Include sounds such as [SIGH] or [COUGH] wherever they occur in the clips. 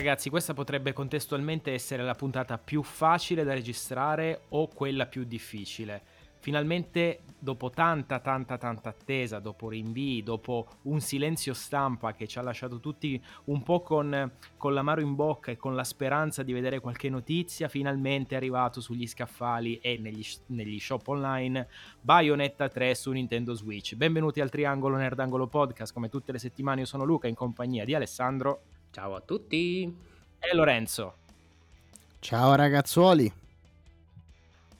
ragazzi, questa potrebbe contestualmente essere la puntata più facile da registrare o quella più difficile. Finalmente, dopo tanta, tanta, tanta attesa, dopo rinvii, dopo un silenzio stampa che ci ha lasciato tutti un po' con, con l'amaro in bocca e con la speranza di vedere qualche notizia, finalmente è arrivato sugli scaffali e negli, negli shop online Bayonetta 3 su Nintendo Switch. Benvenuti al Triangolo Nerdangolo Podcast, come tutte le settimane io sono Luca in compagnia di Alessandro. Ciao a tutti. E Lorenzo. Ciao ragazzuoli.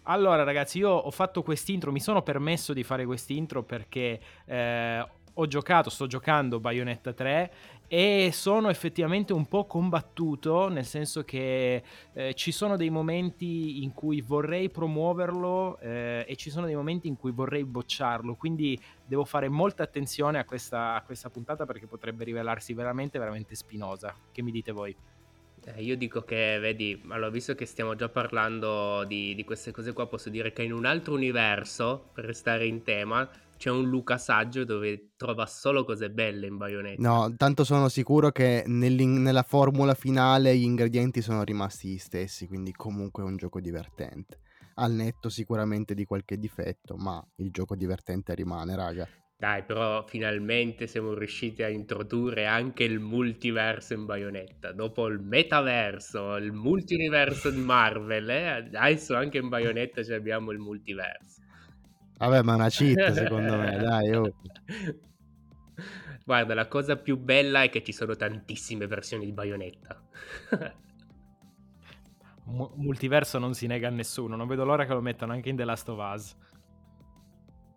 Allora ragazzi, io ho fatto quest'intro, mi sono permesso di fare quest'intro perché eh, ho giocato, sto giocando Bayonetta 3 e sono effettivamente un po' combattuto, nel senso che eh, ci sono dei momenti in cui vorrei promuoverlo eh, e ci sono dei momenti in cui vorrei bocciarlo, quindi devo fare molta attenzione a questa, a questa puntata perché potrebbe rivelarsi veramente, veramente spinosa. Che mi dite voi? Eh, io dico che, vedi, allora, visto che stiamo già parlando di, di, queste cose qua, posso dire che in un altro universo, per restare in tema, c'è un Luca saggio dove trova solo cose belle in Bayonetta. No, tanto sono sicuro che nella formula finale gli ingredienti sono rimasti gli stessi, quindi comunque è un gioco divertente. Al netto sicuramente di qualche difetto, ma il gioco divertente rimane, raga. Dai, però finalmente siamo riusciti a introdurre anche il multiverso in Bayonetta. Dopo il metaverso, il multiverso di Marvel, eh? adesso anche in Bayonetta abbiamo il multiverso. Vabbè, ma è una cheat secondo me, dai. Oh. [LAUGHS] Guarda, la cosa più bella è che ci sono tantissime versioni di Bayonetta. multiverso non si nega a nessuno, non vedo l'ora che lo mettano anche in The Last of Us.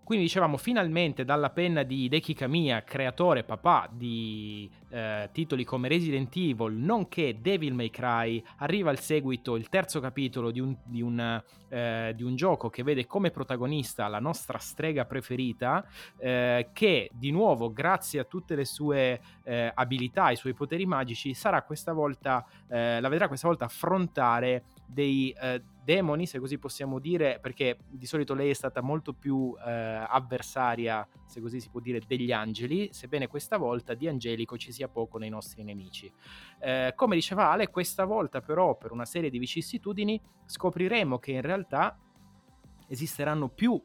Quindi dicevamo finalmente dalla penna di Deki Kamiya, creatore papà di eh, titoli come Resident Evil, nonché Devil May Cry, arriva il seguito, il terzo capitolo di un, di un, eh, di un gioco che vede come protagonista la nostra strega preferita, eh, che di nuovo, grazie a tutte le sue eh, abilità, i suoi poteri magici, sarà questa volta, eh, la vedrà questa volta affrontare dei eh, demoni, se così possiamo dire, perché di solito lei è stata molto più eh, avversaria, se così si può dire, degli angeli, sebbene questa volta di angelico ci sia poco nei nostri nemici. Eh, come diceva Ale, questa volta però, per una serie di vicissitudini, scopriremo che in realtà esisteranno più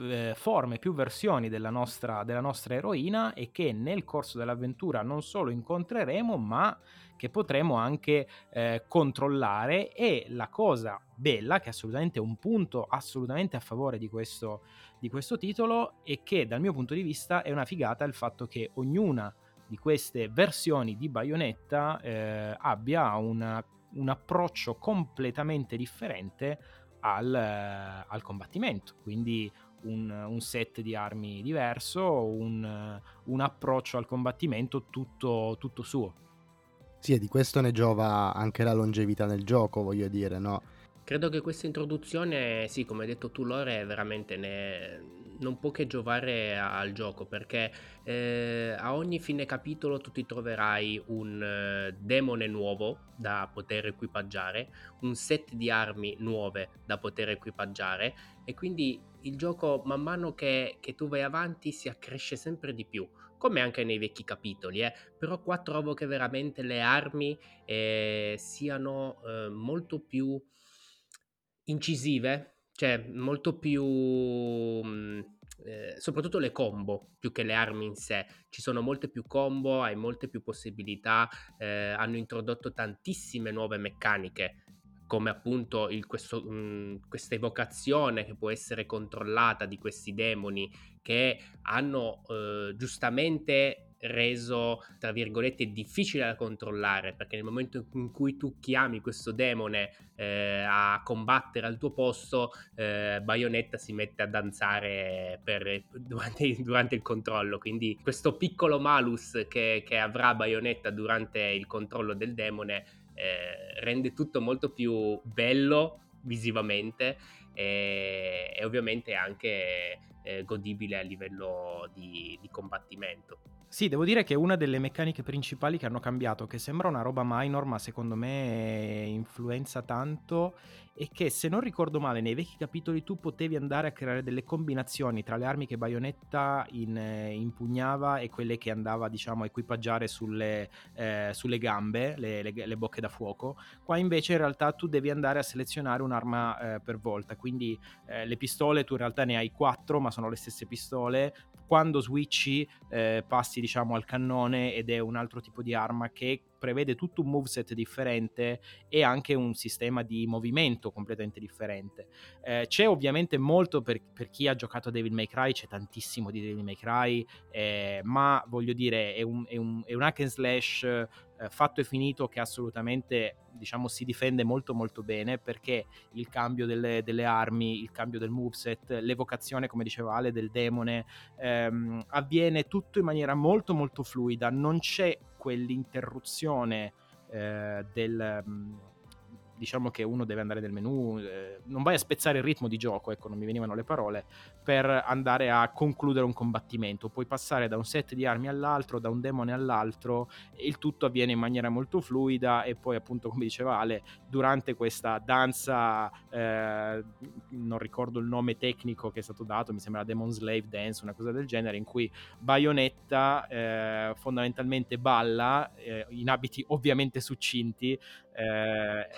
eh, forme, più versioni della nostra, della nostra eroina e che nel corso dell'avventura non solo incontreremo, ma che potremo anche eh, controllare e la cosa bella, che è assolutamente un punto assolutamente a favore di questo, di questo titolo, è che dal mio punto di vista è una figata il fatto che ognuna di queste versioni di Bayonetta eh, abbia una, un approccio completamente differente al, al combattimento. Quindi un, un, set di armi diverso, un, un approccio al combattimento tutto, tutto suo. Sì, e di questo ne giova anche la longevità nel gioco, voglio dire, no? Credo che questa introduzione, sì, come hai detto tu Lore, veramente ne... non può che giovare al gioco perché eh, a ogni fine capitolo tu ti troverai un eh, demone nuovo da poter equipaggiare, un set di armi nuove da poter equipaggiare e quindi il gioco man mano che, che tu vai avanti si accresce sempre di più come anche nei vecchi capitoli, eh. però qua trovo che veramente le armi eh, siano eh, molto più incisive, cioè molto più... Mm, eh, soprattutto le combo più che le armi in sé. Ci sono molte più combo, hai molte più possibilità, eh, hanno introdotto tantissime nuove meccaniche come appunto il, questo, mh, questa evocazione che può essere controllata di questi demoni che hanno eh, giustamente reso, tra virgolette, difficile da controllare, perché nel momento in cui tu chiami questo demone eh, a combattere al tuo posto, eh, Bayonetta si mette a danzare per, [LAUGHS] durante, durante, il controllo. Quindi questo piccolo malus che, che avrà Bayonetta durante il controllo del demone eh, rende tutto molto più bello visivamente e, e ovviamente anche eh, godibile a livello di, di combattimento. Sì, devo dire che una delle meccaniche principali che hanno cambiato, che sembra una roba minor, ma secondo me influenza tanto, è che se non ricordo male, nei vecchi capitoli tu potevi andare a creare delle combinazioni tra le armi che Bayonetta in, eh, impugnava e quelle che andava, diciamo, a equipaggiare sulle, eh, sulle gambe, le, le, le, bocche da fuoco. Qua invece in realtà tu devi andare a selezionare un'arma eh, per volta, quindi eh, le pistole tu in realtà ne hai quattro, ma sono le stesse pistole, quando switchi eh, passi diciamo al cannone ed è un altro tipo di arma che prevede tutto un moveset differente e anche un sistema di movimento completamente differente. Eh, c'è ovviamente molto per, per, chi ha giocato a Devil May Cry, c'è tantissimo di Devil May Cry, eh, ma voglio dire è un, è un, è un hack and slash eh, fatto e finito che assolutamente diciamo si difende molto molto bene perché il cambio delle, delle armi, il cambio del moveset, l'evocazione come diceva Ale del demone ehm, avviene tutto in maniera molto molto fluida, non c'è quell'interruzione eh, del... Mm, diciamo che uno deve andare nel menu, eh, non vai a spezzare il ritmo di gioco, ecco, non mi venivano le parole, per andare a concludere un combattimento. Puoi passare da un set di armi all'altro, da un demone all'altro, e il tutto avviene in maniera molto fluida e poi appunto, come diceva Ale, durante questa danza, eh, non ricordo il nome tecnico che è stato dato, mi sembra Demon Slave Dance, una cosa del genere, in cui Bayonetta eh, fondamentalmente balla eh, in abiti ovviamente succinti, eh,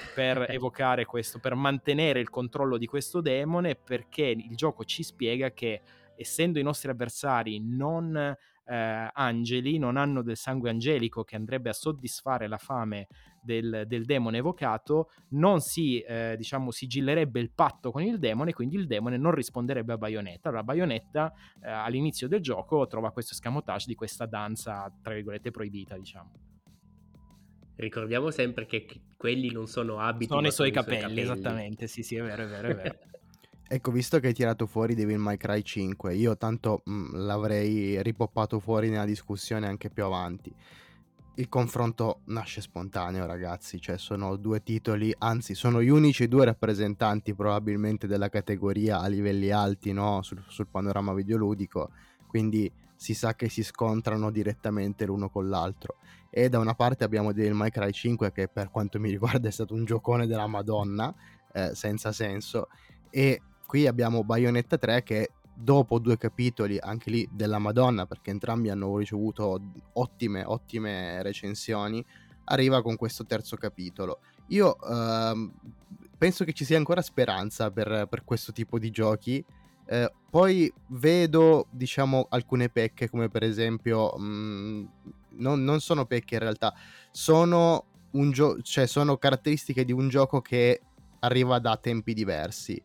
per evocare questo, per mantenere il controllo di questo demone, perché il gioco ci spiega che essendo i nostri avversari non eh, angeli, non hanno del sangue angelico che andrebbe a soddisfare la fame del, del demone evocato, non si eh, diciamo sigillerebbe il patto con il demone, quindi il demone non risponderebbe a Bayonetta. Allora Bayonetta eh, all'inizio del gioco trova questo escamotage di questa danza, tra virgolette, proibita, diciamo. Ricordiamo sempre che quelli non sono abiti. Sono i suoi capelli, capelli, esattamente. Sì, sì, è vero, è vero, è vero. [LAUGHS] ecco, visto che hai tirato fuori Devil May Cry 5, io tanto mh, mm, l'avrei ripoppato fuori nella discussione anche più avanti. Il confronto nasce spontaneo, ragazzi. Cioè, sono due titoli, anzi, sono gli unici due rappresentanti probabilmente della categoria a livelli alti, no? Sul, sul panorama videoludico. Quindi si sa che si scontrano direttamente l'uno con l'altro. E da una parte abbiamo Devil May Cry 5 che per quanto mi riguarda è stato un giocone della Madonna eh, senza senso. E qui abbiamo Bayonetta 3 che dopo due capitoli anche lì della Madonna perché entrambi hanno ricevuto ottime ottime recensioni arriva con questo terzo capitolo. Io ehm, penso che ci sia ancora speranza per, per questo tipo di giochi eh, poi vedo, diciamo, alcune pecche, come per esempio, mh, mm, non, non, sono pecche in realtà, sono, gio- cioè, sono caratteristiche di un gioco che arriva da tempi diversi.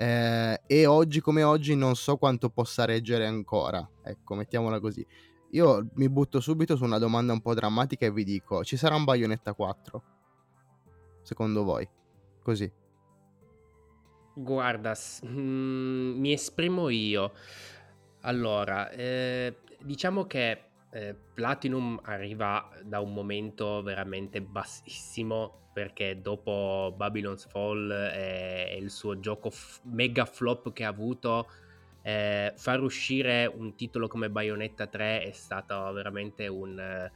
Eh, e oggi come oggi non so quanto possa reggere ancora. Ecco, mettiamola così. Io mi butto subito su una domanda un po' drammatica e vi dico: ci sarà un Bayonetta 4? Secondo voi? Così. Guarda, s- mm, mi esprimo io. Allora, eh, diciamo che eh, Platinum arriva da un momento veramente bassissimo perché dopo Babylon's Fall e il suo gioco f- mega flop che ha avuto, eh, far uscire un titolo come Bayonetta 3 è stata veramente un,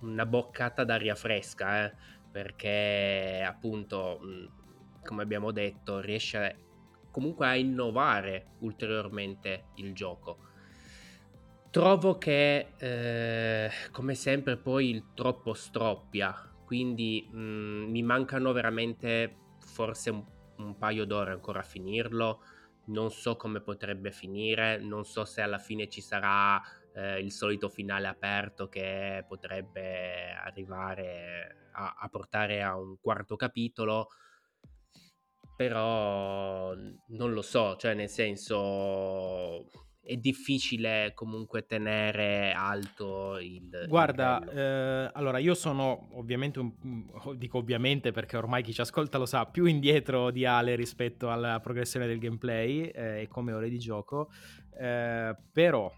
una boccata d'aria fresca, eh, perché appunto mh, come abbiamo detto, riesce comunque a innovare ulteriormente il gioco. Trovo che, eh, come sempre, poi il troppo stroppia, quindi mh, mm, mi mancano veramente forse un, un paio d'ore ancora a finirlo. Non so come potrebbe finire, non so se alla fine ci sarà eh, il solito finale aperto che potrebbe arrivare a, a portare a un quarto capitolo però non lo so, cioè nel senso è difficile comunque tenere alto il guarda il eh, allora io sono ovviamente un, dico ovviamente perché ormai chi ci ascolta lo sa più indietro di Ale rispetto alla progressione del gameplay eh, e come ore di gioco eh, però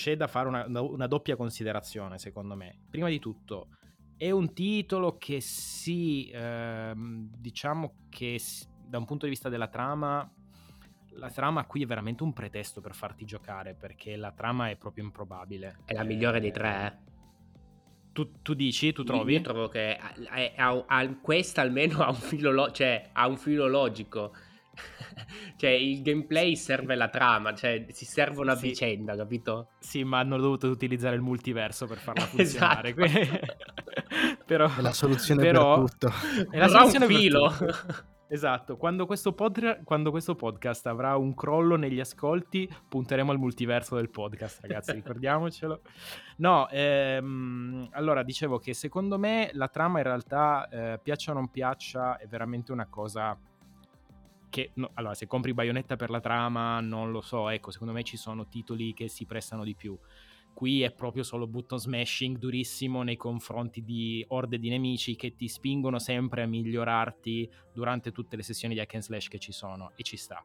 c'è da fare una, una, doppia considerazione secondo me. Prima di tutto è un titolo che si ehm, diciamo che si, da un punto di vista della trama la trama qui è veramente un pretesto per farti giocare perché la trama è proprio improbabile. È la migliore dei tre, eh? Tu, tu, dici, tu trovi? Io trovo che questa almeno ha un filo, lo- cioè, ha un filo logico. [LAUGHS] cioè, il gameplay serve la trama, cioè, si servono a sì. vicenda, capito? Sì, ma hanno dovuto utilizzare il multiverso per farla [LAUGHS] funzionare. esatto. [LAUGHS] però, è la soluzione però, per tutto. È la soluzione un filo. Esatto, quando questo, pod- quando questo, podcast avrà un crollo negli ascolti, punteremo al multiverso del podcast, ragazzi, [LAUGHS] ricordiamocelo. No, ehm, allora dicevo che secondo me la trama in realtà, eh, piaccia o non piaccia, è veramente una cosa che... No, allora, se compri Bayonetta per la trama, non lo so, ecco, secondo me ci sono titoli che si prestano di più qui è proprio solo button smashing durissimo nei confronti di orde di nemici che ti spingono sempre a migliorarti durante tutte le sessioni di hack and slash che ci sono e ci sta.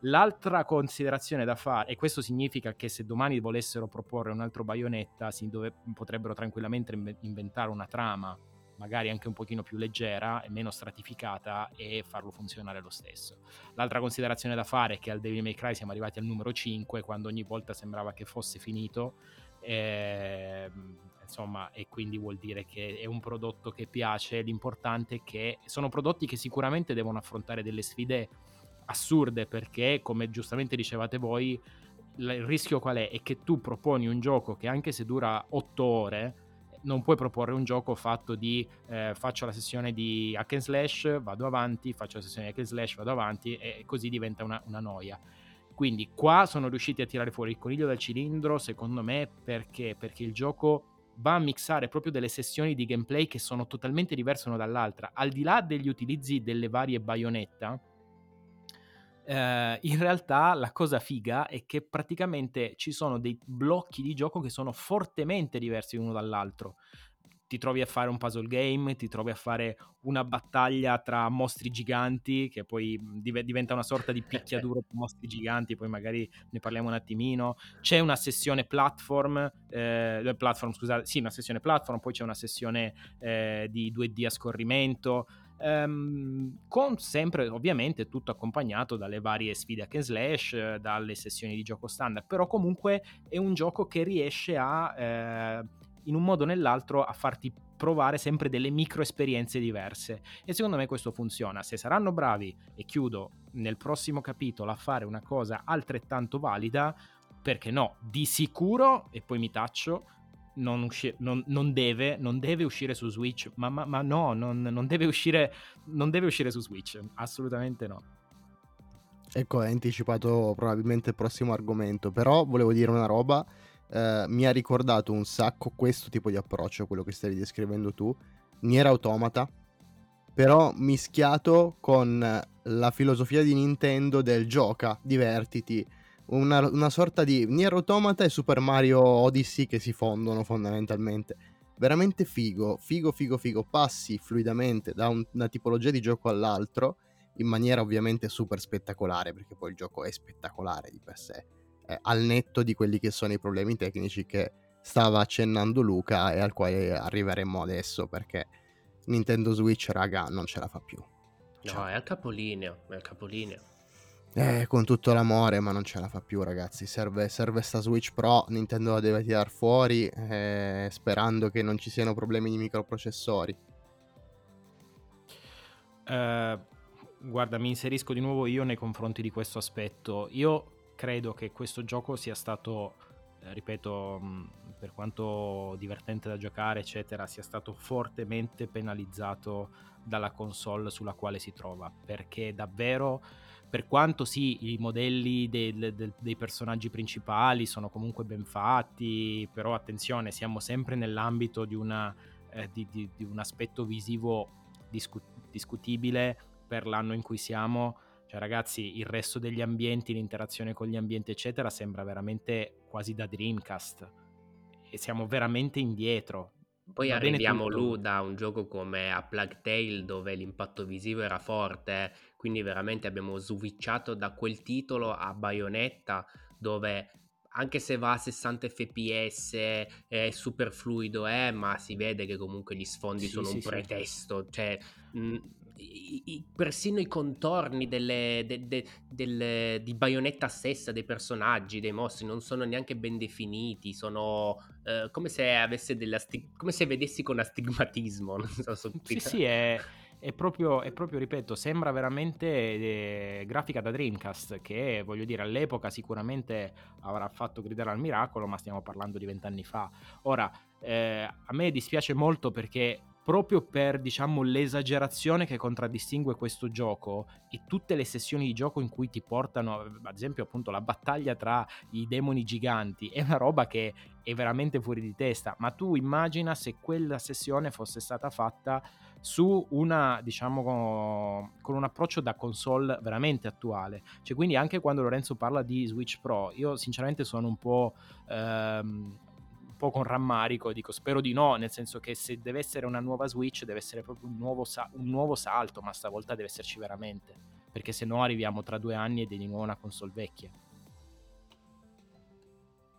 L'altra considerazione da fare, e questo significa che se domani volessero proporre un altro Bayonetta, si dove, potrebbero tranquillamente inventare una trama, magari anche un pochino più leggera e meno stratificata, e farlo funzionare lo stesso. L'altra considerazione da fare è che al Devil May Cry siamo arrivati al numero 5, quando ogni volta sembrava che fosse finito, eh, insomma, e quindi vuol dire che è un prodotto che piace. L'importante è che sono prodotti che sicuramente devono affrontare delle sfide assurde perché, come giustamente dicevate voi, il rischio qual è? È che tu proponi un gioco che anche se dura 8 ore, non puoi proporre un gioco fatto di eh, faccio la sessione di hack and slash, vado avanti, faccio la sessione di hack and slash, vado avanti e così diventa una, una noia. Quindi qua sono riusciti a tirare fuori il coniglio dal cilindro, secondo me, perché? Perché il gioco va a mixare proprio delle sessioni di gameplay che sono totalmente diverse una dall'altra. Al di là degli utilizzi delle varie baionetta, eh, in realtà la cosa figa è che praticamente ci sono dei blocchi di gioco che sono fortemente diversi l'uno dall'altro ti trovi a fare un puzzle game, ti trovi a fare una battaglia tra mostri giganti, che poi div- diventa una sorta di [LAUGHS] picchiaduro con mostri giganti, poi magari ne parliamo un attimino. C'è una sessione platform, eh, platform scusate, sì, una sessione platform, poi c'è una sessione eh, di 2D a scorrimento. Um, con sempre ovviamente tutto accompagnato dalle varie sfide hack and slash, dalle sessioni di gioco standard, però comunque è un gioco che riesce a eh, in un modo o nell'altro a farti provare sempre delle micro esperienze diverse. E secondo me questo funziona. Se saranno bravi e chiudo nel prossimo capitolo a fare una cosa altrettanto valida perché no di sicuro e poi mi taccio non, usci- non, non, deve, non deve, uscire su Switch ma, ma, ma no non, deve uscire, non deve uscire su Switch. Assolutamente no. Ecco hai anticipato probabilmente il prossimo argomento però volevo dire una roba eh, mi ha ricordato un sacco questo tipo di approccio, quello che stavi descrivendo tu, Nier Automata, però mischiato con la filosofia di Nintendo del gioca, divertiti, una, una sorta di Nier Automata e Super Mario Odyssey che si fondono fondamentalmente. Veramente figo, figo, figo, figo, passi fluidamente da un, una tipologia di gioco all'altro in maniera ovviamente super spettacolare, perché poi il gioco è spettacolare di per sé eh, al netto di quelli che sono i problemi tecnici che stava accennando Luca e al quale arriveremo adesso perché Nintendo Switch, raga, non ce la fa più. Cioè, no, è al capolinea, è al capolinea. Eh, con tutto l'amore, ma non ce la fa più, ragazzi. Serve, serve sta Switch Pro. Nintendo la deve tirare fuori. Eh, sperando che non ci siano problemi di microprocessori. Uh, guarda, mi inserisco di nuovo io nei confronti di questo aspetto. Io credo che questo gioco sia stato, eh, ripeto, mm, per quanto divertente da giocare, eccetera, sia stato fortemente penalizzato dalla console sulla quale si trova, perché davvero, per quanto sì, i modelli del, del, dei personaggi principali sono comunque ben fatti, però attenzione, siamo sempre nell'ambito di, una, eh, di, di, di un aspetto visivo discu- discutibile per l'anno in cui siamo cioè, ragazzi, il resto degli ambienti, l'interazione con gli ambienti, eccetera, sembra veramente quasi da Dreamcast. E siamo veramente indietro. Poi Va arriviamo lì da un gioco come a Plague Tale dove l'impatto visivo era forte, quindi veramente abbiamo switchato da quel titolo a Bayonetta dove anche se va a 60 fps è super fluido, eh, ma si vede che comunque gli sfondi sì, sono sì, un pretesto, sì. cioè mh, i, i, persino i contorni delle, de, de, del, di Bayonetta stessa, dei personaggi, dei mostri, non sono neanche ben definiti, sono eh, come se avesse della sti- come se vedessi con astigmatismo. [LAUGHS] Non so, sì, sì, è, è, proprio, è proprio, ripeto, sembra veramente eh, grafica da Dreamcast, che voglio dire all'epoca sicuramente avrà fatto gridare al miracolo, ma stiamo parlando di vent'anni fa. Ora, eh, a me dispiace molto perché proprio per diciamo l'esagerazione che contraddistingue questo gioco e tutte le sessioni di gioco in cui ti portano ad esempio appunto la battaglia tra i demoni giganti è una roba che è veramente fuori di testa. Ma tu immagina se quella sessione fosse stata fatta su una diciamo con un approccio da console veramente attuale. Cioè quindi anche quando Lorenzo parla di Switch Pro io sinceramente sono un po' ehm, po' con rammarico, dico spero di no, nel senso che se deve essere una nuova Switch deve essere proprio un nuovo, sa- un nuovo salto, ma stavolta deve esserci veramente, perché se no arriviamo tra due anni ed è di nuovo una console vecchia.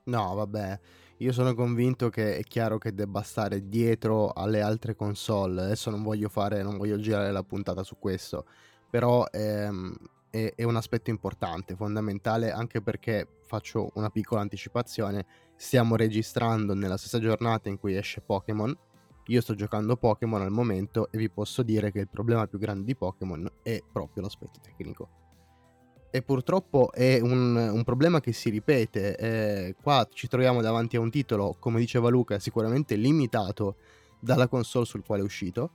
No, vabbè, io sono convinto che è chiaro che debba stare dietro alle altre console. Adesso non voglio fare, non voglio girare la puntata su questo, però ehm, è, è, un aspetto importante, fondamentale, anche perché faccio una piccola anticipazione stiamo registrando nella stessa giornata in cui esce Pokémon. Io sto giocando Pokémon al momento e vi posso dire che il problema più grande di Pokémon è proprio l'aspetto tecnico. E purtroppo è un, un problema che si ripete. Eh, qua ci troviamo davanti a un titolo, come diceva Luca, sicuramente limitato dalla console sul quale è uscito.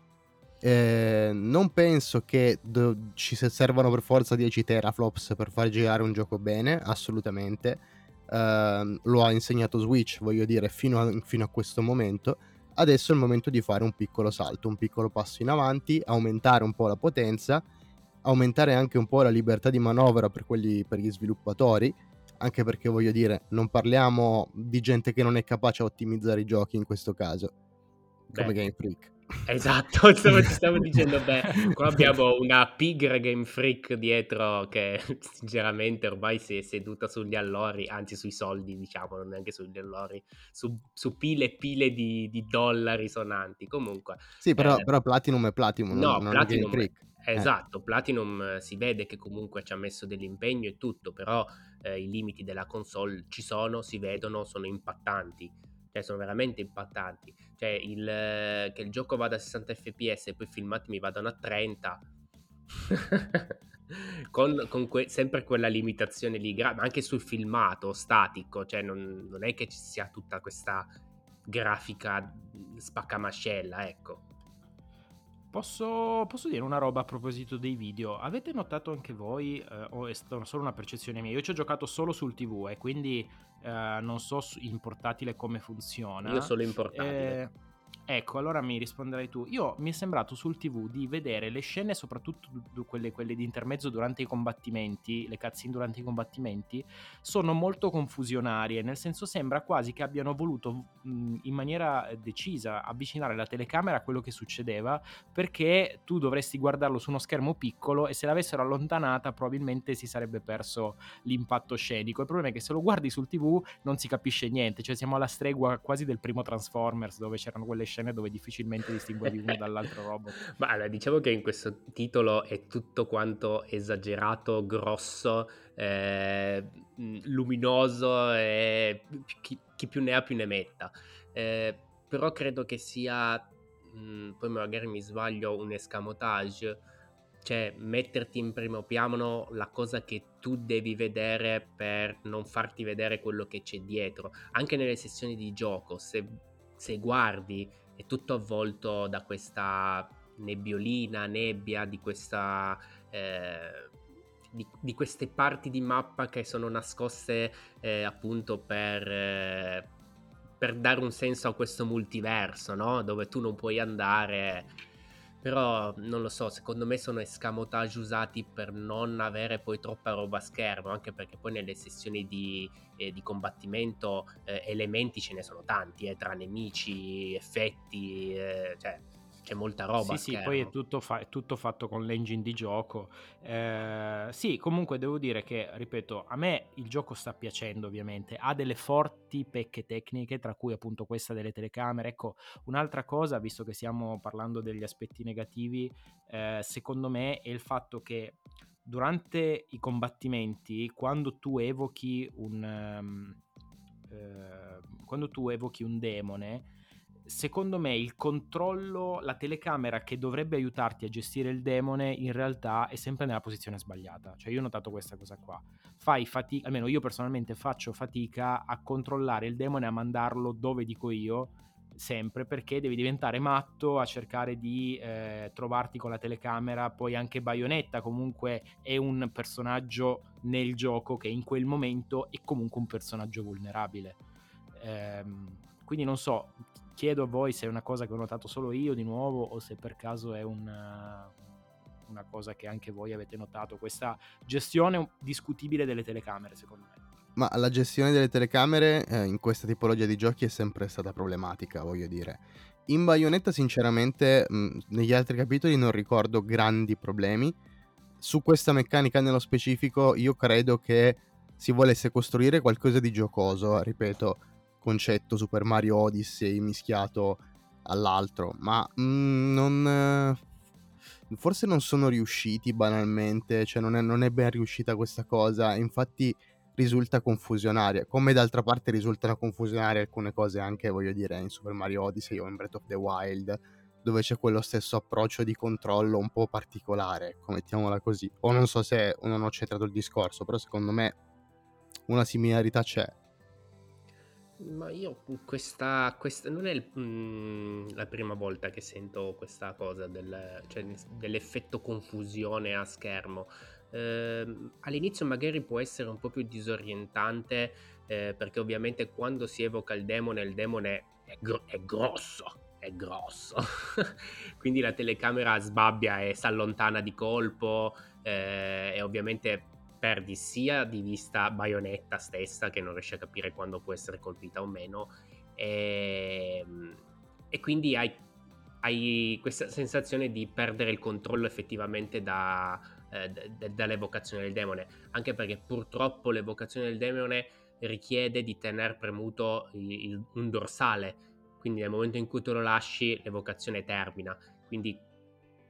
Eh, non penso che do- ci servano per forza 10 teraflops per far girare un gioco bene, assolutamente Uh, lo ha insegnato Switch, voglio dire, fino a, fino a, questo momento. Adesso è il momento di fare un piccolo salto, un piccolo passo in avanti, aumentare un po' la potenza, aumentare anche un po' la libertà di manovra per, quelli, per gli sviluppatori, anche perché voglio dire, non parliamo di gente che non è capace a ottimizzare i giochi in questo caso, come Beh. Game Freak. Esatto, [LAUGHS] stavo, stavo dicendo, beh, qua abbiamo una pigra Game Freak dietro che [LAUGHS] sinceramente ormai si è seduta sugli allori, anzi sui soldi diciamo, non neanche sugli allori, su, su pile e pile di, di, dollari sonanti. Comunque... Sì, però, eh, però Platinum è Platinum, no, non, Platinum, Game Freak. Eh. Esatto, Platinum si vede che comunque ci ha messo dell'impegno e tutto, però eh, i limiti della console ci sono, si vedono, sono impattanti cioè sono veramente impattanti. Cioè il, che il gioco vada a 60 fps e poi i filmati mi vadano a 30. [LAUGHS] con, con que- sempre quella limitazione lì, gra- anche sul filmato statico, cioè non, non è che ci sia tutta questa grafica spaccamascella, ecco. Posso, posso, dire una roba a proposito dei video? Avete notato anche voi, eh, o è solo una percezione mia? Io ci ho giocato solo sul TV e quindi eh, non so in portatile come funziona. Io solo in portatile. Eh, Ecco, allora mi risponderai tu. Io mi è sembrato sul TV di vedere le scene, soprattutto quelle, quelle di intermezzo durante i combattimenti, le cutscene durante i combattimenti, sono molto confusionarie, nel senso sembra quasi che abbiano voluto mh, in maniera decisa avvicinare la telecamera a quello che succedeva, perché tu dovresti guardarlo su uno schermo piccolo e se l'avessero allontanata probabilmente si sarebbe perso l'impatto scenico. Il problema è che se lo guardi sul TV non si capisce niente, cioè siamo alla stregua quasi del primo Transformers dove c'erano quelle scene dove difficilmente distinguevi uno dall'altro robot. [LAUGHS] Ma allora, diciamo che in questo titolo è tutto quanto esagerato, grosso, eh, luminoso e chi, chi, più ne ha più ne metta. Eh, però credo che sia, mh, poi magari mi sbaglio, un escamotage cioè metterti in primo piano la cosa che tu devi vedere per non farti vedere quello che c'è dietro. Anche nelle sessioni di gioco, se, se guardi è tutto avvolto da questa nebbiolina, nebbia, di questa... Eh, di, di, queste parti di mappa che sono nascoste eh, appunto per, eh, per, dare un senso a questo multiverso, no? Dove tu non puoi andare. Però non lo so, secondo me sono escamotage usati per non avere poi troppa roba a schermo, anche perché poi nelle sessioni di, eh, di combattimento eh, elementi ce ne sono tanti, eh, tra nemici, effetti, eh, cioè c'è molta roba. Sì, sì, poi è tutto, fa- è tutto, fatto con l'engine di gioco. Eh, sì, comunque devo dire che, ripeto, a me il gioco sta piacendo ovviamente, ha delle forti pecche tecniche, tra cui appunto questa delle telecamere. Ecco, un'altra cosa, visto che stiamo parlando degli aspetti negativi, eh, secondo me è il fatto che durante i combattimenti, quando tu evochi un... Um, eh, quando tu evochi un demone, secondo me il controllo, la telecamera che dovrebbe aiutarti a gestire il demone in realtà è sempre nella posizione sbagliata. Cioè io ho notato questa cosa qua. Fai fatica, almeno io personalmente faccio fatica a controllare il demone a mandarlo dove dico io sempre perché devi diventare matto a cercare di eh, trovarti con la telecamera poi anche Bayonetta comunque è un personaggio nel gioco che in quel momento è comunque un personaggio vulnerabile ehm, quindi non so chiedo a voi se è una cosa che ho notato solo io di nuovo o se per caso è una, una cosa che anche voi avete notato, questa gestione discutibile delle telecamere secondo me. Ma la gestione delle telecamere eh, in questa tipologia di giochi è sempre stata problematica, voglio dire. In Bayonetta, sinceramente, mh, negli altri capitoli non ricordo grandi problemi. Su questa meccanica nello specifico, io credo che si volesse costruire qualcosa di giocoso, ripeto, concetto Super Mario Odyssey mischiato all'altro, ma mm, non... Forse non sono riusciti banalmente, cioè non è, non è ben riuscita questa cosa, infatti risulta confusionaria, come d'altra parte risultano confusionarie alcune cose anche, voglio dire, in Super Mario Odyssey o in Breath of the Wild, dove c'è quello stesso approccio di controllo un po' particolare, ecco, mettiamola così. O non so se non ho centrato il discorso, però secondo me una similarità c'è. Ma io questa, questa non è il, mm, la prima volta che sento questa cosa del, cioè, dell'effetto confusione a schermo. Eh, all'inizio magari può essere un po' più disorientante eh, perché ovviamente quando si evoca il demone, il demone è, gro- è grosso, è grosso. [LAUGHS] Quindi la telecamera sbabbia e si allontana di colpo eh, e ovviamente perdi sia di vista Bayonetta stessa che non riesce a capire quando può essere colpita o meno e, ehm, e quindi hai, hai, questa sensazione di perdere il controllo effettivamente da, eh, d- dall'evocazione del demone. Anche perché purtroppo l'evocazione del demone richiede di tenere premuto il, il, un dorsale. Quindi nel momento in cui tu lo lasci l'evocazione termina. Quindi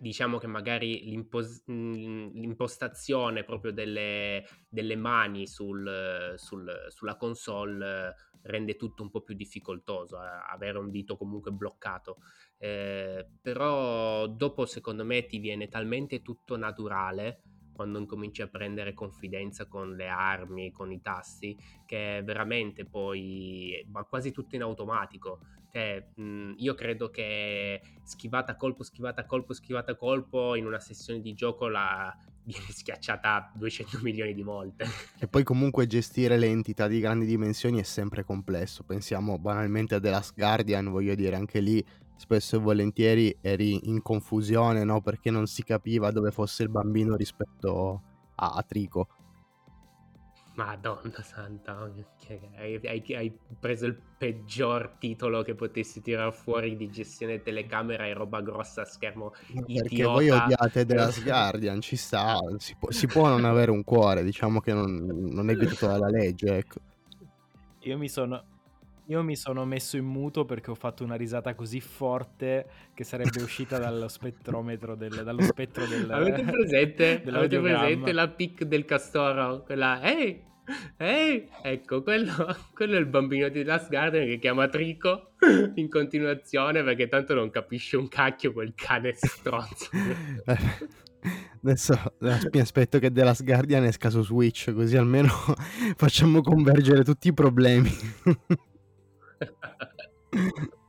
diciamo che magari l'impos- mm, l'impostazione proprio delle, delle mani sul, sul, sulla console rende tutto un po' più difficoltoso, eh, avere un dito comunque bloccato. Eh, però dopo secondo me ti viene talmente tutto naturale quando incominci a prendere confidenza con le armi, con i tasti, che veramente poi va quasi tutto in automatico. Cioè, mh, io credo che schivata colpo, schivata colpo, schivata colpo in una sessione di gioco la [LAUGHS] viene schiacciata 200 milioni di volte. E poi comunque gestire le entità di grandi dimensioni è sempre complesso. Pensiamo banalmente a The Last Guardian, voglio dire, anche lì spesso e volentieri eri in confusione, no? Perché non si capiva dove fosse il bambino rispetto a, a Trico. Madonna santa, hai, hai, hai, preso il peggior titolo che potessi tirare fuori di gestione telecamera e roba grossa a schermo Perché idiota. voi odiate The Last Guardian, ci sta, si può, si può, non avere un cuore, diciamo che non, non è [LAUGHS] vietato dalla legge, ecco. Io mi sono, io mi sono messo in muto perché ho fatto una risata così forte che sarebbe uscita dallo spettrometro del, dallo spettro del [LAUGHS] Avete presente, [LAUGHS] avete presente la pic del castoro? Quella ehi, ehi, ecco, quello, [LAUGHS] quello è il bambino di Last Garden che chiama Trico in continuazione perché tanto non capisce un cacchio quel cane stronzo. Adesso mi aspetto che The Last Guardian esca su Switch così almeno facciamo convergere tutti i problemi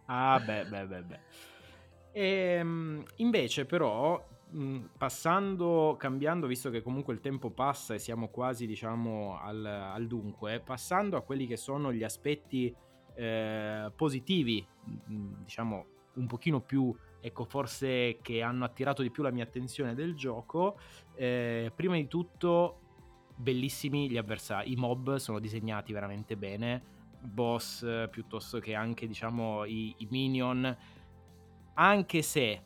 ah, beh, beh, beh, beh. E, ehm, invece, però, passando, cambiando, visto che comunque il tempo passa e siamo quasi, diciamo, al, al dunque, passando a quelli che sono gli aspetti eh, positivi, diciamo, un pochino più, ecco, forse che hanno attirato di più la mia attenzione del gioco, eh, prima di tutto, bellissimi gli avversari, i mob sono disegnati veramente bene boss piuttosto che anche diciamo i, i minion anche se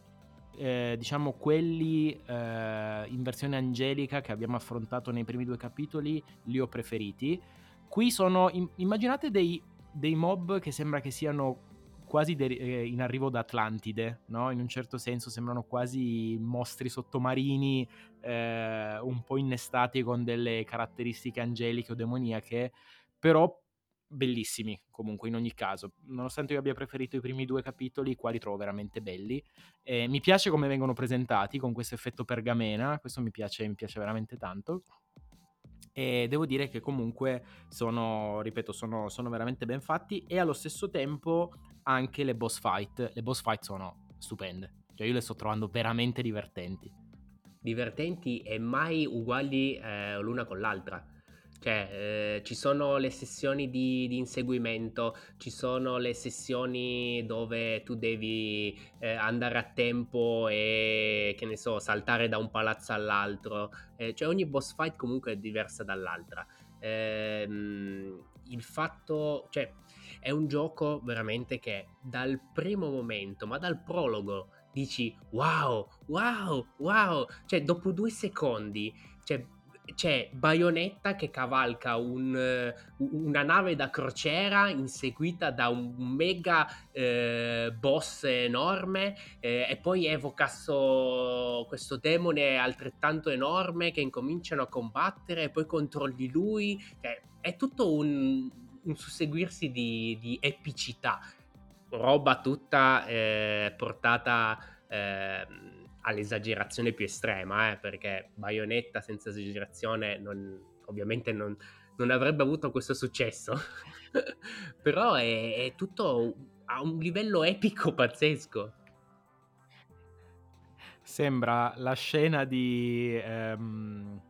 eh, diciamo quelli eh, in versione angelica che abbiamo affrontato nei primi due capitoli li ho preferiti. Qui sono, immaginate dei, dei mob che sembra che siano quasi de- eh, in arrivo da Atlantide, no? In un certo senso sembrano quasi mostri sottomarini, eh, un po' innestati con delle caratteristiche angeliche o demoniache, però bellissimi comunque in ogni caso. Nonostante io abbia preferito i primi due capitoli, i quali trovo veramente belli. Eh, mi piace come vengono presentati con questo effetto pergamena, questo mi piace, mi piace veramente tanto. E devo dire che comunque sono, ripeto, sono, sono veramente ben fatti e allo stesso tempo anche le boss fight. Le boss fight sono stupende. Cioè io le sto trovando veramente divertenti. Divertenti e mai uguali eh, l'una con l'altra. Cioè, eh, ci sono le sessioni di, di, inseguimento, ci sono le sessioni dove tu devi eh, andare a tempo e, che ne so, saltare da un palazzo all'altro. Eh, cioè, ogni boss fight comunque è diversa dall'altra. Ehm, il fatto, cioè, è un gioco veramente che dal primo momento, ma dal prologo, dici wow, wow, wow. Cioè, dopo due secondi, cioè, c'è Bayonetta che cavalca un, una nave da crociera inseguita da un mega eh, boss enorme eh, e poi evoca so, questo demone altrettanto enorme che incominciano a combattere e poi controlli lui. Cioè, è tutto un, un susseguirsi di, di, epicità, roba tutta eh, portata ehm, all'esagerazione più estrema, eh, perché Bayonetta senza esagerazione non, ovviamente non, non, avrebbe avuto questo successo. [LAUGHS] Però è, è, tutto a un livello epico pazzesco. Sembra la scena di... Um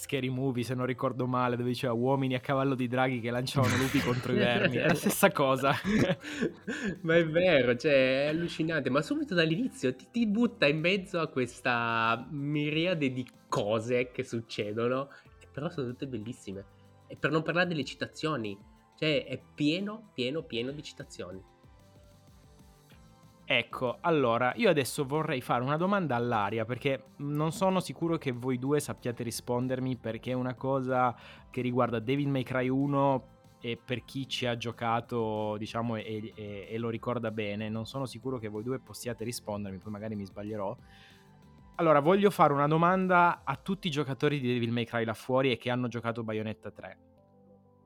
Scary Movie, se non ricordo male, dove diceva uomini a cavallo di draghi che lanciavano lupi [LAUGHS] contro i vermi. È la stessa cosa. [LAUGHS] ma è vero, cioè, è allucinante. Ma subito dall'inizio ti, ti butta in mezzo a questa miriade di cose che succedono, però sono tutte bellissime. E per non parlare delle citazioni, cioè, è pieno, pieno, pieno di citazioni. Ecco, allora, io adesso vorrei fare una domanda all'aria perché non sono sicuro che voi due sappiate rispondermi perché è una cosa che riguarda Devil May Cry 1 e per chi ci ha giocato, diciamo, e, e, e lo ricorda bene, non sono sicuro che voi due possiate rispondermi, poi magari mi sbaglierò. Allora, voglio fare una domanda a tutti i giocatori di Devil May Cry là fuori e che hanno giocato Bayonetta 3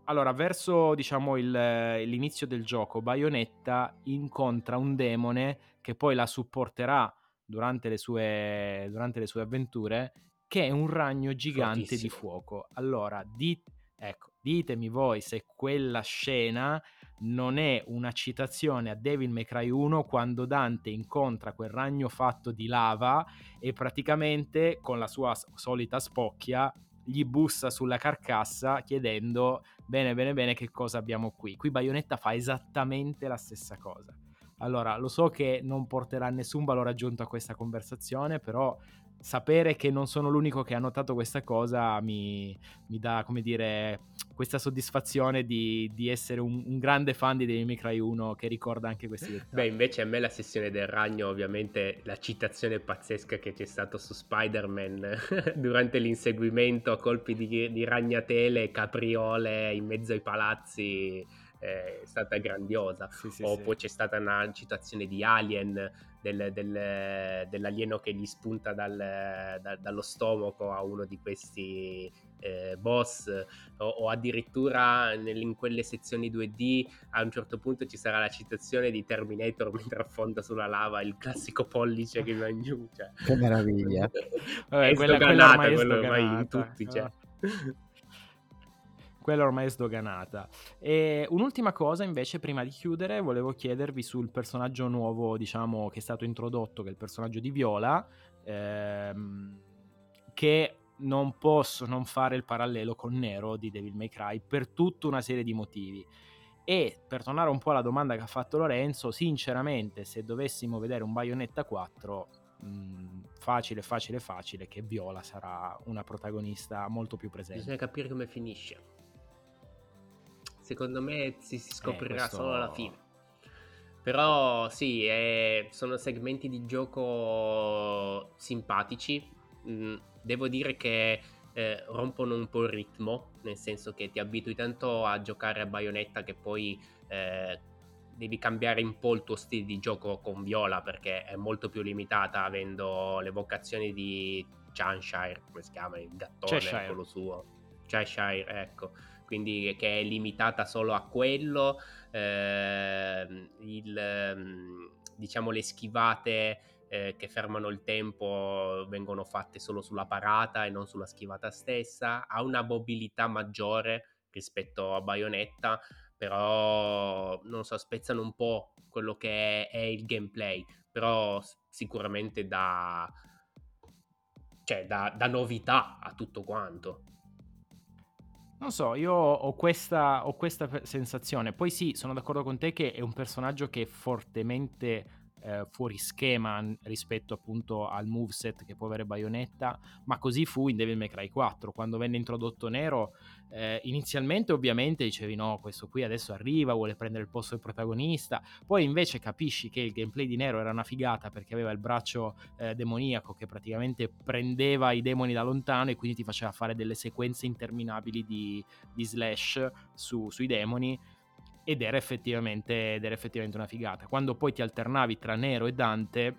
allora, verso diciamo il, l'inizio del gioco, Bayonetta incontra un demone che poi la supporterà durante le sue, durante le sue avventure, che è un ragno gigante Fortissimo. di fuoco. Allora, di, ecco, ditemi voi se quella scena non è una citazione a Devil May Cry 1 quando Dante incontra quel ragno fatto di lava e praticamente con la sua solita spocchia gli bussa sulla carcassa chiedendo bene bene bene che cosa abbiamo qui. Qui Bayonetta fa esattamente la stessa cosa. Allora, lo so che non porterà nessun valore aggiunto a questa conversazione, però sapere che non sono l'unico che ha notato questa cosa mi, mi dà, come dire, questa soddisfazione di, di essere un, un, grande fan di Devil May Cry 1 che ricorda anche questi dettagli. Beh, invece a me la sessione del ragno, ovviamente la citazione pazzesca che c'è stata su Spider-Man [LAUGHS] durante l'inseguimento a colpi di, di ragnatele, capriole in mezzo ai palazzi è stata grandiosa. Sì, sì, o sì. poi c'è stata una citazione di Alien del, del, dell'alieno che gli spunta dal, da, dallo stomaco a uno di questi eh, boss o, o addirittura nel, in quelle sezioni 2D a un certo punto ci sarà la citazione di Terminator [LAUGHS] mentre affonda sulla lava il classico pollice che va in giù cioè. che meraviglia [LAUGHS] Vabbè, è quella, sdoganata quella quello ormai in tutti cioè. quella ormai è sdoganata. E un'ultima cosa invece, prima di chiudere, volevo chiedervi sul personaggio nuovo, diciamo, che è stato introdotto, che è il personaggio di Viola, ehm, che non posso non fare il parallelo con Nero di Devil May Cry per tutta una serie di motivi. E per tornare un po' alla domanda che ha fatto Lorenzo, sinceramente, se dovessimo vedere un Bayonetta 4, mh, facile, facile, facile, che Viola sarà una protagonista molto più presente. Bisogna capire come finisce. Secondo me si, si scoprirà eh, questo... solo alla fine. Però sì, è- sono segmenti di gioco simpatici. Mm, devo dire che eh, rompono un po' il ritmo, nel senso che ti abitui tanto a giocare a baionetta che poi eh, devi cambiare un po' il tuo stile di gioco con Viola perché è molto più limitata avendo le vocazioni di Chanshire, come si chiama, il gattone, Cheshire. quello suo. Cheshire, ecco. Quindi che è limitata solo a quello. ehm, il, ehm, diciamo le schivate eh, che fermano il tempo vengono fatte solo sulla parata e non sulla schivata stessa. Ha una mobilità maggiore rispetto a Bayonetta, però non so, spezzano un po' quello che è, è il gameplay, però sicuramente da, cioè, da, da novità a tutto quanto. Non so, io ho questa, ho questa sensazione. Poi sì, sono d'accordo con te che è un personaggio che è fortemente eh, fuori schema rispetto appunto al moveset che può avere Bayonetta, ma così fu in Devil May Cry 4, quando venne introdotto Nero. eh, inizialmente ovviamente dicevi no, questo qui adesso arriva, vuole prendere il posto del protagonista, poi invece capisci che il gameplay di Nero era una figata perché aveva il braccio eh, demoniaco che praticamente prendeva i demoni da lontano e quindi ti faceva fare delle sequenze interminabili di, di slash su- sui demoni ed era, effettivamente, ed era effettivamente una figata. Quando poi ti alternavi tra Nero e Dante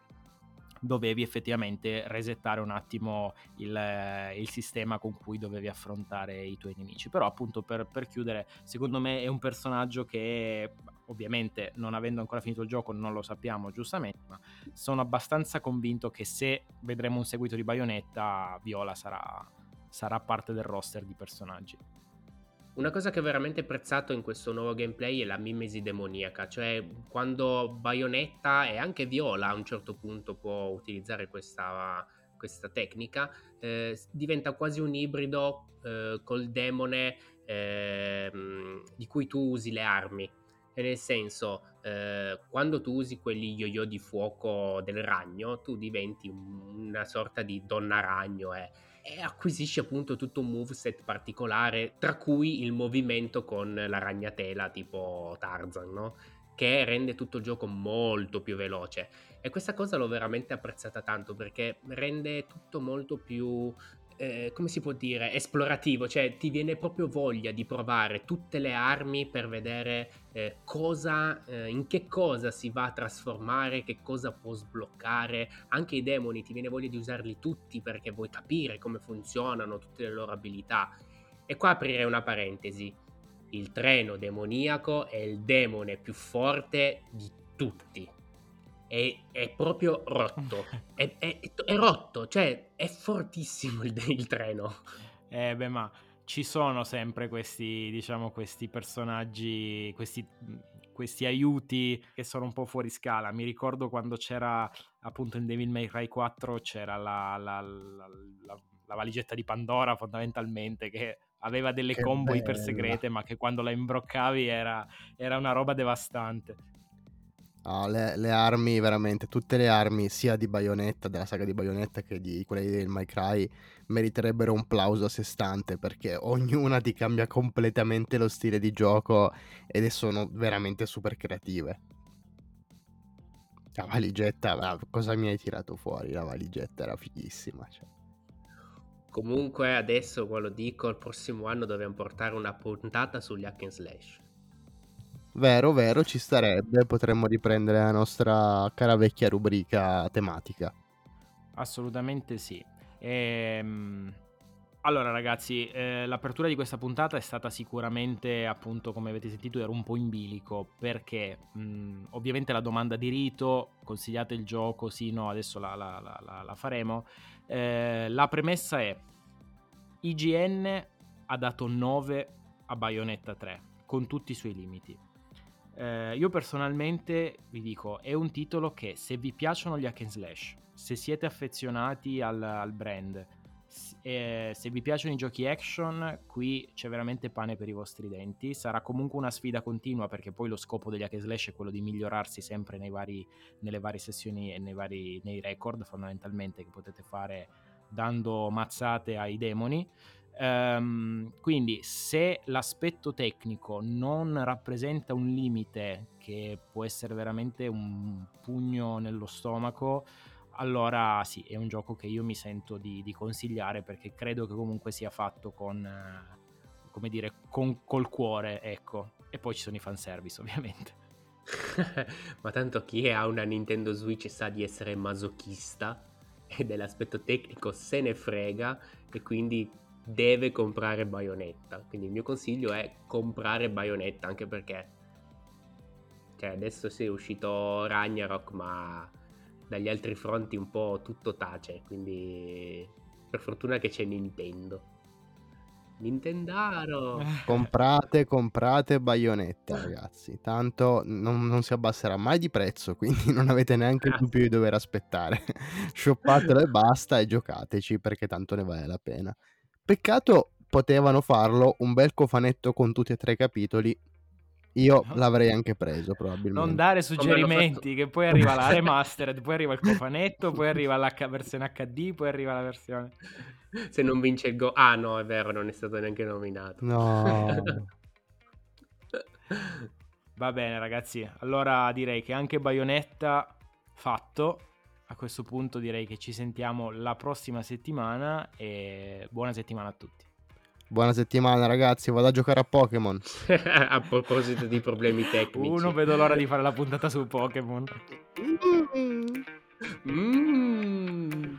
dovevi effettivamente resettare un attimo il, eh, il sistema con cui dovevi affrontare i tuoi nemici. Però appunto per, per chiudere, secondo me è un personaggio che ovviamente non avendo ancora finito il gioco non lo sappiamo giustamente, ma sono abbastanza convinto che se vedremo un seguito di Bayonetta, Viola sarà, sarà parte del roster di personaggi. Una cosa che ho veramente apprezzato in questo nuovo gameplay è la mimesi demoniaca, cioè quando Bayonetta e anche Viola a un certo punto può utilizzare questa, questa tecnica, eh, diventa quasi un ibrido eh, col demone ehm, di cui tu usi le armi. E nel senso, eh, quando tu usi quelli yo-yo di fuoco del ragno, tu diventi un- una sorta di donna ragno, eh e acquisisci appunto tutto un moveset particolare, tra cui il movimento con la ragnatela tipo Tarzan, no? Che rende tutto il gioco molto più veloce. E questa cosa l'ho veramente apprezzata tanto perché rende tutto molto più, eh, come si può dire, esplorativo, cioè ti viene proprio voglia di provare tutte le armi per vedere eh, cosa, eh, in che cosa si va a trasformare, che cosa può sbloccare. Anche i demoni ti viene voglia di usarli tutti perché vuoi capire come funzionano, tutte le loro abilità. E qua aprirei una parentesi. Il treno demoniaco è il demone più forte di tutti. È, è proprio rotto. [LAUGHS] È, è- è rotto, cioè è fortissimo il, il treno. Eh beh, ma ci sono sempre questi, diciamo, questi personaggi, questi, questi aiuti che sono un po' fuori scala. Mi ricordo quando c'era appunto in Devil May Cry 4 c'era la, la- la- la- la valigetta di Pandora fondamentalmente che aveva delle Che combo iper bella. segrete ma che quando la imbroccavi era, era una roba devastante. No, le, le armi, veramente, tutte le armi, sia di Bayonetta, della saga di Bayonetta, che di quelle del My Cry, meriterebbero un plauso a sé stante, perché ognuna ti cambia completamente lo stile di gioco ed sono veramente super creative. La valigetta, ma cosa mi hai tirato fuori? La valigetta era fighissima. Cioè. Comunque adesso quello dico, il prossimo anno dobbiamo portare una puntata sugli hack and slash. Vero, vero, ci starebbe, potremmo riprendere la nostra cara vecchia rubrica tematica. Assolutamente sì. Ehm, Allora ragazzi, eh, l'apertura di questa puntata è stata sicuramente, appunto, come avete sentito, era un po' in bilico, perché mh, ovviamente la domanda di rito, consigliate il gioco, sì, no, adesso la, la- la- la- la faremo. Eh, la premessa è, IGN ha dato 9 a Bayonetta 3, con tutti i suoi limiti. Eh, io personalmente vi dico, è un titolo che se vi piacciono gli hack and slash, se siete affezionati al, al brand, eh, se vi piacciono i giochi action, qui c'è veramente pane per i vostri denti. Sarà comunque una sfida continua perché poi lo scopo degli hack and slash è quello di migliorarsi sempre vari, nelle varie sessioni e nei, vari, nei record fondamentalmente che potete fare dando mazzate ai demoni. Um, quindi se l'aspetto tecnico non rappresenta un limite che può essere veramente un pugno nello stomaco, allora sì, è un gioco che io mi sento di, di consigliare perché credo che comunque sia fatto con, eh, come dire, con, col cuore, ecco. E poi ci sono i fanservice, [LAUGHS] ovviamente. [LAUGHS] Ma tanto chi ha una Nintendo Switch sa di essere masochista [LAUGHS] e dell'aspetto tecnico se ne frega e quindi deve comprare Bayonetta. Quindi il mio consiglio è comprare Bayonetta anche perché cioè adesso sì è uscito Ragnarok ma dagli altri fronti un po' tutto tace, quindi per fortuna che c'è Nintendo. Nintendaro! Comprate, comprate Bayonetta, ragazzi. Tanto non, non, si abbasserà mai di prezzo, quindi non avete neanche il dubbio di dover aspettare. [LAUGHS] Shoppatelo e basta e giocateci perché tanto ne vale la pena. Peccato potevano farlo un bel cofanetto con tutti e tre i capitoli. Io l'avrei anche preso probabilmente. Non dare suggerimenti che poi arriva la [LAUGHS] remastered, poi arriva il cofanetto, poi arriva la versione HD, poi arriva la versione... Se non vince il Go... Ah no, è vero, non è stato neanche nominato. No. [LAUGHS] Va bene ragazzi, allora direi che anche Bayonetta fatto a questo punto direi che ci sentiamo la prossima settimana e buona settimana a tutti. Buona settimana ragazzi, vado a giocare a Pokémon. [LAUGHS] a proposito di problemi tecnici. Uno vedo l'ora di fare la puntata su Pokémon. Mm.